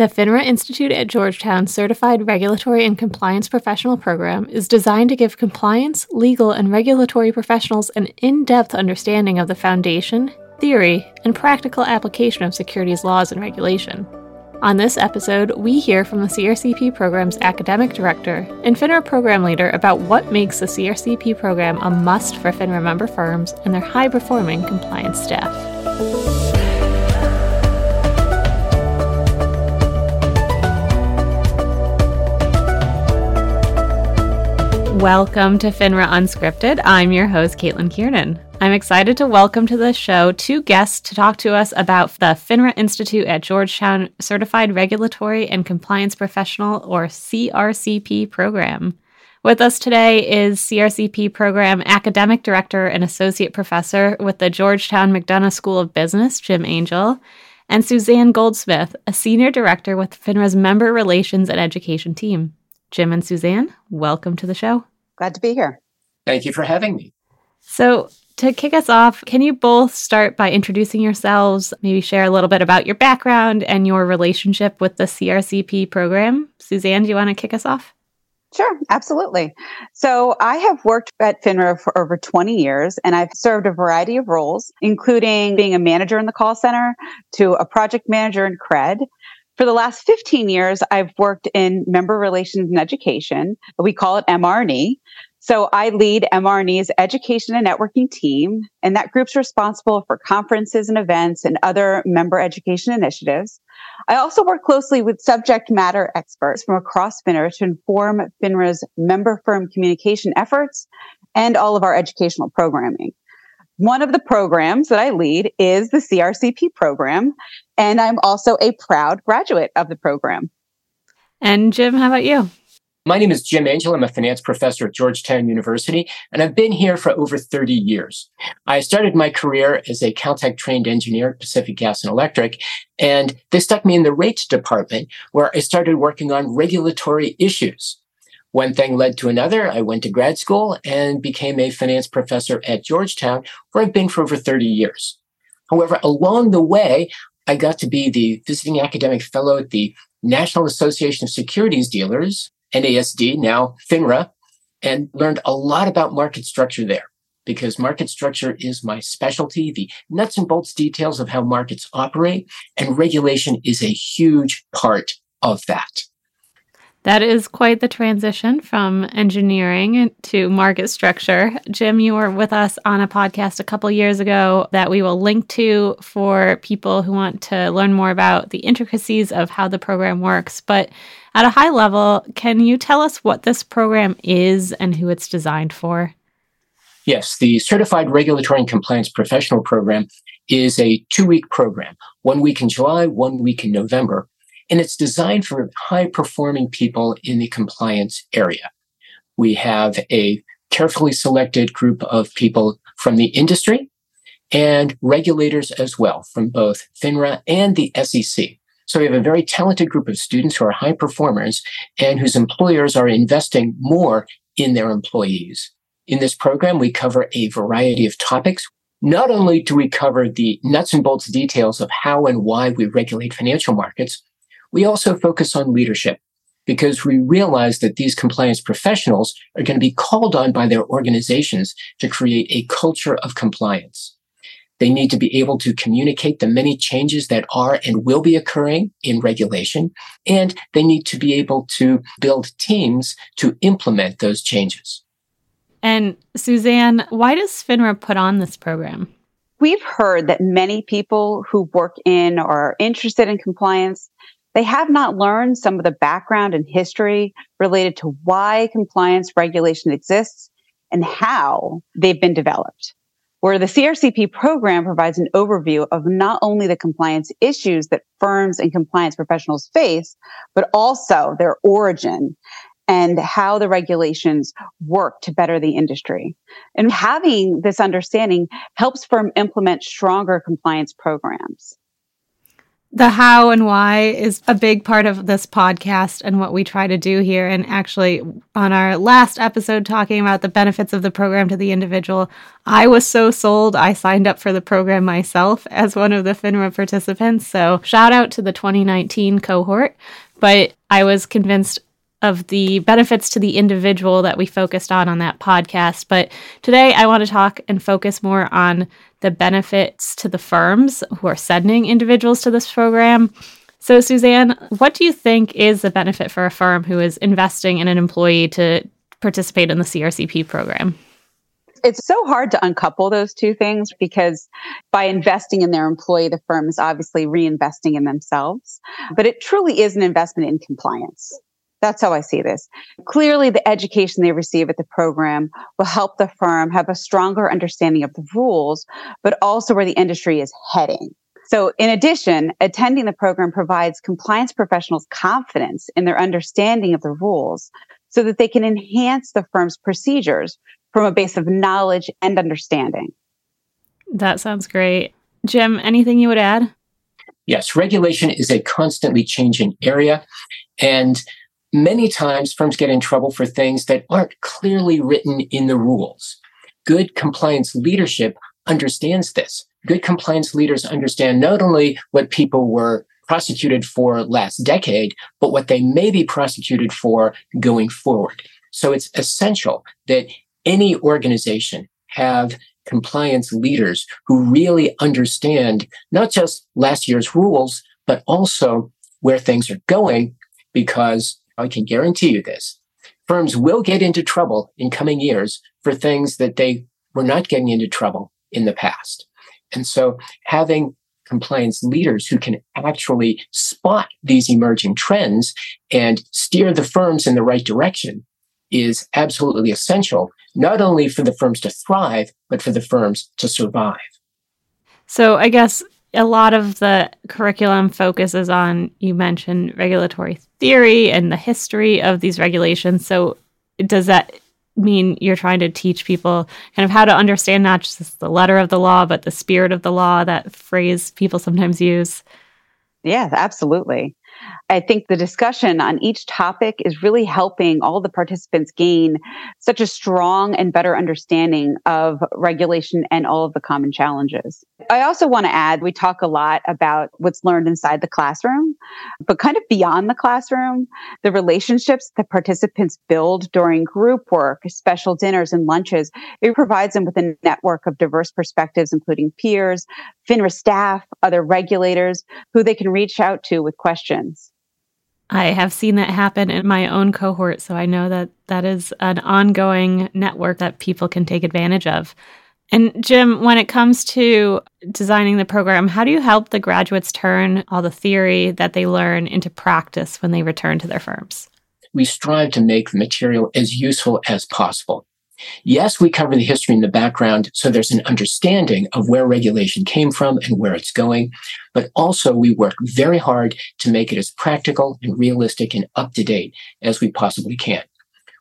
The FINRA Institute at Georgetown Certified Regulatory and Compliance Professional Program is designed to give compliance, legal, and regulatory professionals an in depth understanding of the foundation, theory, and practical application of securities laws and regulation. On this episode, we hear from the CRCP program's academic director and FINRA program leader about what makes the CRCP program a must for FINRA member firms and their high performing compliance staff. Welcome to FINRA Unscripted. I'm your host, Caitlin Kiernan. I'm excited to welcome to the show two guests to talk to us about the FINRA Institute at Georgetown Certified Regulatory and Compliance Professional, or CRCP, program. With us today is CRCP Program Academic Director and Associate Professor with the Georgetown McDonough School of Business, Jim Angel, and Suzanne Goldsmith, a Senior Director with FINRA's Member Relations and Education team. Jim and Suzanne, welcome to the show. Glad to be here. Thank you for having me. So, to kick us off, can you both start by introducing yourselves, maybe share a little bit about your background and your relationship with the CRCP program? Suzanne, do you want to kick us off? Sure, absolutely. So I have worked at FINRA for over 20 years and I've served a variety of roles, including being a manager in the call center to a project manager in CRED for the last 15 years, I've worked in member relations and education. We call it MRE. So I lead MRE's education and networking team, and that group's responsible for conferences and events and other member education initiatives. I also work closely with subject matter experts from across FINRA to inform FINRA's member firm communication efforts and all of our educational programming. One of the programs that I lead is the CRCP program, and I'm also a proud graduate of the program. And Jim, how about you? My name is Jim Angel. I'm a finance professor at Georgetown University, and I've been here for over 30 years. I started my career as a Caltech trained engineer at Pacific Gas and Electric, and they stuck me in the rates department where I started working on regulatory issues. One thing led to another. I went to grad school and became a finance professor at Georgetown, where I've been for over 30 years. However, along the way, I got to be the visiting academic fellow at the National Association of Securities Dealers, NASD, now FINRA, and learned a lot about market structure there because market structure is my specialty, the nuts and bolts details of how markets operate, and regulation is a huge part of that. That is quite the transition from engineering to market structure. Jim, you were with us on a podcast a couple years ago that we will link to for people who want to learn more about the intricacies of how the program works. But at a high level, can you tell us what this program is and who it's designed for? Yes, the Certified Regulatory and Compliance Professional Program is a two week program, one week in July, one week in November and it's designed for high performing people in the compliance area. We have a carefully selected group of people from the industry and regulators as well from both FINRA and the SEC. So we have a very talented group of students who are high performers and whose employers are investing more in their employees. In this program, we cover a variety of topics. Not only do we cover the nuts and bolts details of how and why we regulate financial markets, we also focus on leadership because we realize that these compliance professionals are going to be called on by their organizations to create a culture of compliance. They need to be able to communicate the many changes that are and will be occurring in regulation. And they need to be able to build teams to implement those changes. And Suzanne, why does FINRA put on this program? We've heard that many people who work in or are interested in compliance they have not learned some of the background and history related to why compliance regulation exists and how they've been developed. Where the CRCP program provides an overview of not only the compliance issues that firms and compliance professionals face, but also their origin and how the regulations work to better the industry. And having this understanding helps firm implement stronger compliance programs. The how and why is a big part of this podcast and what we try to do here. And actually, on our last episode, talking about the benefits of the program to the individual, I was so sold. I signed up for the program myself as one of the FINRA participants. So, shout out to the 2019 cohort. But I was convinced of the benefits to the individual that we focused on on that podcast. But today I want to talk and focus more on the benefits to the firms who are sending individuals to this program. So, Suzanne, what do you think is the benefit for a firm who is investing in an employee to participate in the CRCP program? It's so hard to uncouple those two things because by investing in their employee, the firm is obviously reinvesting in themselves. But it truly is an investment in compliance. That's how I see this. Clearly, the education they receive at the program will help the firm have a stronger understanding of the rules, but also where the industry is heading. So, in addition, attending the program provides compliance professionals confidence in their understanding of the rules so that they can enhance the firm's procedures from a base of knowledge and understanding. That sounds great. Jim, anything you would add? Yes, regulation is a constantly changing area. And many times firms get in trouble for things that aren't clearly written in the rules. Good compliance leadership understands this. Good compliance leaders understand not only what people were prosecuted for last decade, but what they may be prosecuted for going forward. So it's essential that any organization have compliance leaders who really understand not just last year's rules, but also where things are going because I can guarantee you this. Firms will get into trouble in coming years for things that they were not getting into trouble in the past. And so having compliance leaders who can actually spot these emerging trends and steer the firms in the right direction is absolutely essential, not only for the firms to thrive, but for the firms to survive. So I guess a lot of the curriculum focuses on, you mentioned regulatory theory and the history of these regulations. So, does that mean you're trying to teach people kind of how to understand not just the letter of the law, but the spirit of the law, that phrase people sometimes use? Yeah, absolutely. I think the discussion on each topic is really helping all the participants gain such a strong and better understanding of regulation and all of the common challenges. I also want to add we talk a lot about what's learned inside the classroom, but kind of beyond the classroom, the relationships that participants build during group work, special dinners and lunches, it provides them with a network of diverse perspectives, including peers, FINRA staff, other regulators who they can reach out to with questions. I have seen that happen in my own cohort, so I know that that is an ongoing network that people can take advantage of. And Jim, when it comes to designing the program, how do you help the graduates turn all the theory that they learn into practice when they return to their firms? We strive to make the material as useful as possible. Yes, we cover the history and the background, so there's an understanding of where regulation came from and where it's going. But also, we work very hard to make it as practical and realistic and up to date as we possibly can.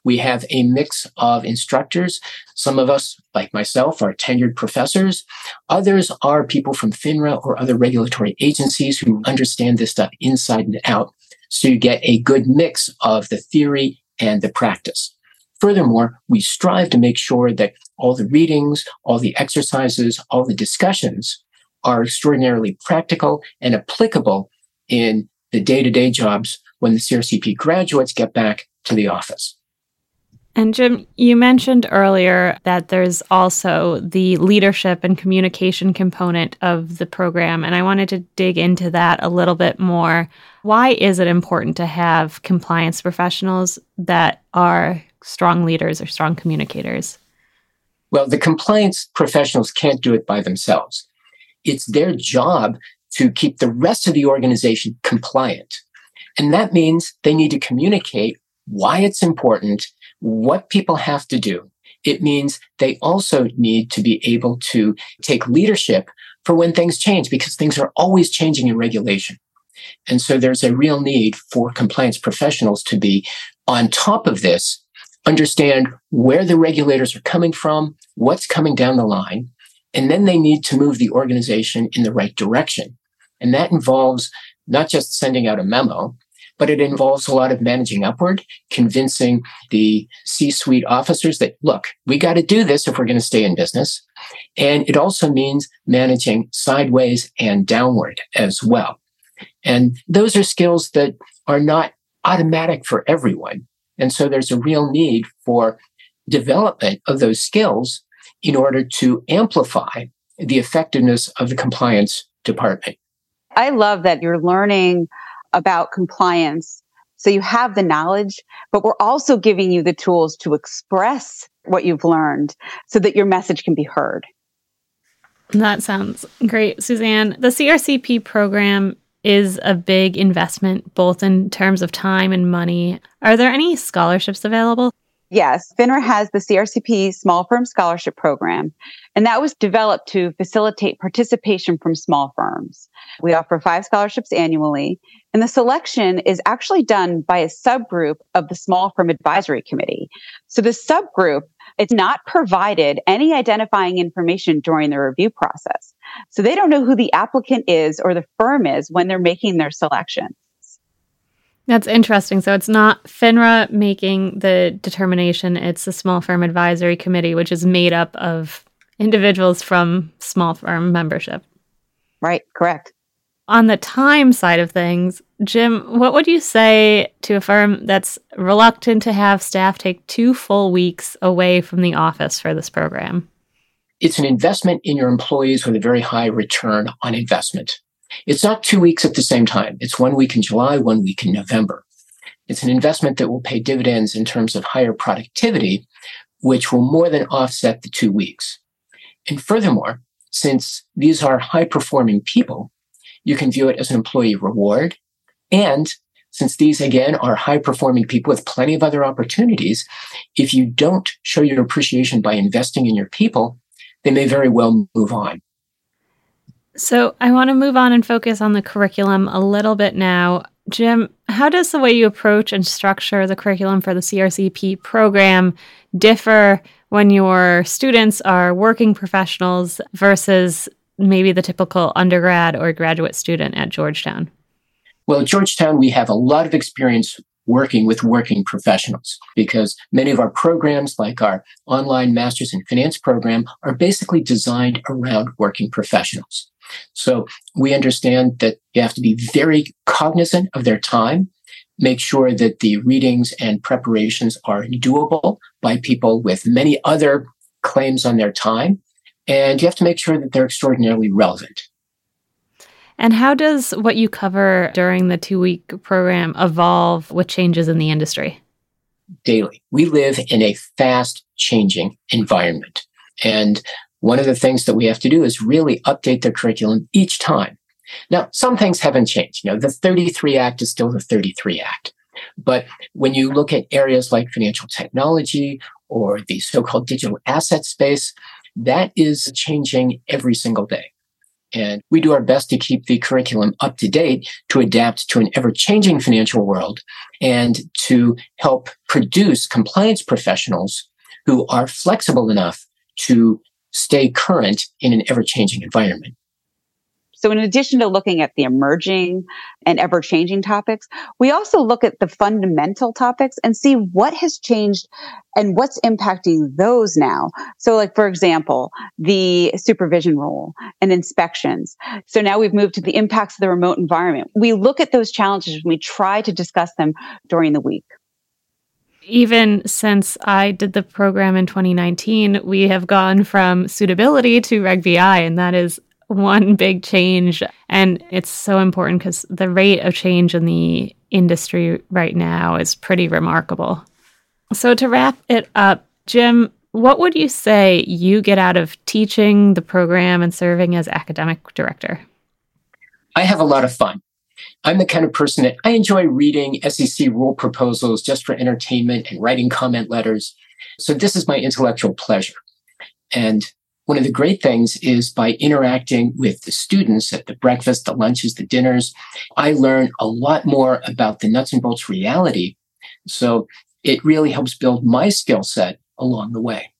We have a mix of instructors. Some of us, like myself, are tenured professors. Others are people from FINRA or other regulatory agencies who understand this stuff inside and out. So you get a good mix of the theory and the practice. Furthermore, we strive to make sure that all the readings, all the exercises, all the discussions are extraordinarily practical and applicable in the day to day jobs when the CRCP graduates get back to the office. And Jim, you mentioned earlier that there's also the leadership and communication component of the program. And I wanted to dig into that a little bit more. Why is it important to have compliance professionals that are strong leaders or strong communicators? Well, the compliance professionals can't do it by themselves. It's their job to keep the rest of the organization compliant. And that means they need to communicate why it's important, what people have to do. It means they also need to be able to take leadership for when things change because things are always changing in regulation. And so there's a real need for compliance professionals to be on top of this understand where the regulators are coming from, what's coming down the line, and then they need to move the organization in the right direction. And that involves not just sending out a memo, but it involves a lot of managing upward, convincing the C suite officers that, look, we got to do this if we're going to stay in business. And it also means managing sideways and downward as well. And those are skills that are not automatic for everyone. And so there's a real need for development of those skills in order to amplify the effectiveness of the compliance department. I love that you're learning about compliance. So you have the knowledge, but we're also giving you the tools to express what you've learned so that your message can be heard. That sounds great, Suzanne. The CRCP program is a big investment, both in terms of time and money. Are there any scholarships available? Yes, FINRA has the CRCP Small Firm Scholarship Program, and that was developed to facilitate participation from small firms. We offer five scholarships annually, and the selection is actually done by a subgroup of the Small Firm Advisory Committee. So the subgroup, it's not provided any identifying information during the review process. So they don't know who the applicant is or the firm is when they're making their selection. That's interesting. So it's not FINRA making the determination, it's the small firm advisory committee, which is made up of individuals from small firm membership. Right, correct. On the time side of things, Jim, what would you say to a firm that's reluctant to have staff take two full weeks away from the office for this program? It's an investment in your employees with a very high return on investment. It's not two weeks at the same time. It's one week in July, one week in November. It's an investment that will pay dividends in terms of higher productivity, which will more than offset the two weeks. And furthermore, since these are high performing people, you can view it as an employee reward. And since these again are high performing people with plenty of other opportunities, if you don't show your appreciation by investing in your people, they may very well move on. So I want to move on and focus on the curriculum a little bit now. Jim, how does the way you approach and structure the curriculum for the CRCP program differ when your students are working professionals versus maybe the typical undergrad or graduate student at Georgetown? Well, at Georgetown, we have a lot of experience working with working professionals because many of our programs, like our online Masters in Finance program, are basically designed around working professionals. So we understand that you have to be very cognizant of their time, make sure that the readings and preparations are doable by people with many other claims on their time. And you have to make sure that they're extraordinarily relevant. And how does what you cover during the two week program evolve with changes in the industry? Daily. We live in a fast changing environment. And one of the things that we have to do is really update the curriculum each time. Now, some things haven't changed. You know, the 33 Act is still the 33 Act. But when you look at areas like financial technology or the so-called digital asset space, that is changing every single day. And we do our best to keep the curriculum up to date to adapt to an ever changing financial world and to help produce compliance professionals who are flexible enough to stay current in an ever changing environment. So, in addition to looking at the emerging and ever changing topics, we also look at the fundamental topics and see what has changed and what's impacting those now. So, like, for example, the supervision rule and inspections. So now we've moved to the impacts of the remote environment. We look at those challenges and we try to discuss them during the week even since I did the program in 2019, we have gone from suitability to Reg BI, and that is one big change. And it's so important because the rate of change in the industry right now is pretty remarkable. So, to wrap it up, Jim, what would you say you get out of teaching the program and serving as academic director? I have a lot of fun. I'm the kind of person that I enjoy reading SEC rule proposals just for entertainment and writing comment letters. So this is my intellectual pleasure. And one of the great things is by interacting with the students at the breakfast, the lunches, the dinners, I learn a lot more about the nuts and bolts reality. So it really helps build my skill set along the way.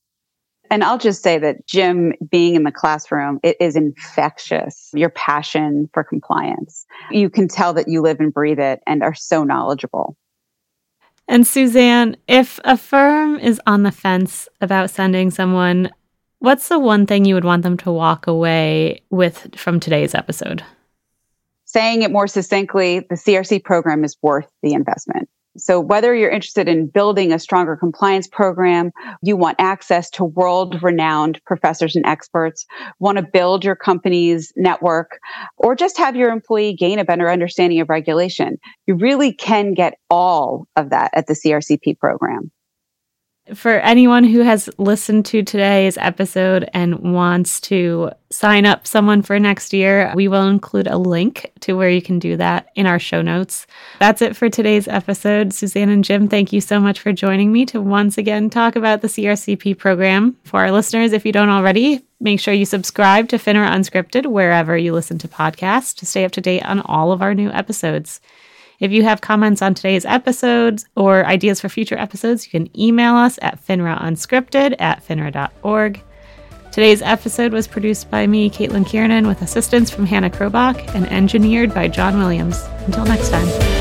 And I'll just say that Jim being in the classroom, it is infectious. Your passion for compliance. You can tell that you live and breathe it and are so knowledgeable. And Suzanne, if a firm is on the fence about sending someone, what's the one thing you would want them to walk away with from today's episode? Saying it more succinctly, the CRC program is worth the investment. So whether you're interested in building a stronger compliance program, you want access to world renowned professors and experts, want to build your company's network, or just have your employee gain a better understanding of regulation, you really can get all of that at the CRCP program for anyone who has listened to today's episode and wants to sign up someone for next year, we will include a link to where you can do that in our show notes. That's it for today's episode. Suzanne and Jim, thank you so much for joining me to once again talk about the CRCP program. For our listeners, if you don't already, make sure you subscribe to FINRA Unscripted wherever you listen to podcasts to stay up to date on all of our new episodes. If you have comments on today's episodes or ideas for future episodes, you can email us at finraunscripted at finra.org. Today's episode was produced by me, Caitlin Kiernan, with assistance from Hannah Krobach and engineered by John Williams. Until next time.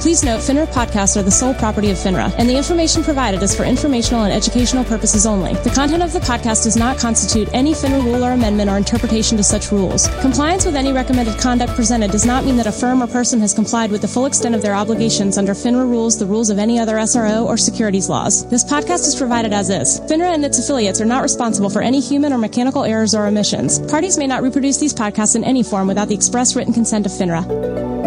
Please note FINRA podcasts are the sole property of FINRA, and the information provided is for informational and educational purposes only. The content of the podcast does not constitute any FINRA rule or amendment or interpretation to such rules. Compliance with any recommended conduct presented does not mean that a firm or person has complied with the full extent of their obligations under FINRA rules, the rules of any other SRO, or securities laws. This podcast is provided as is. FINRA and its affiliates are not responsible for any human or mechanical errors or omissions. Parties may not reproduce these podcasts in any form without the express written consent of FINRA.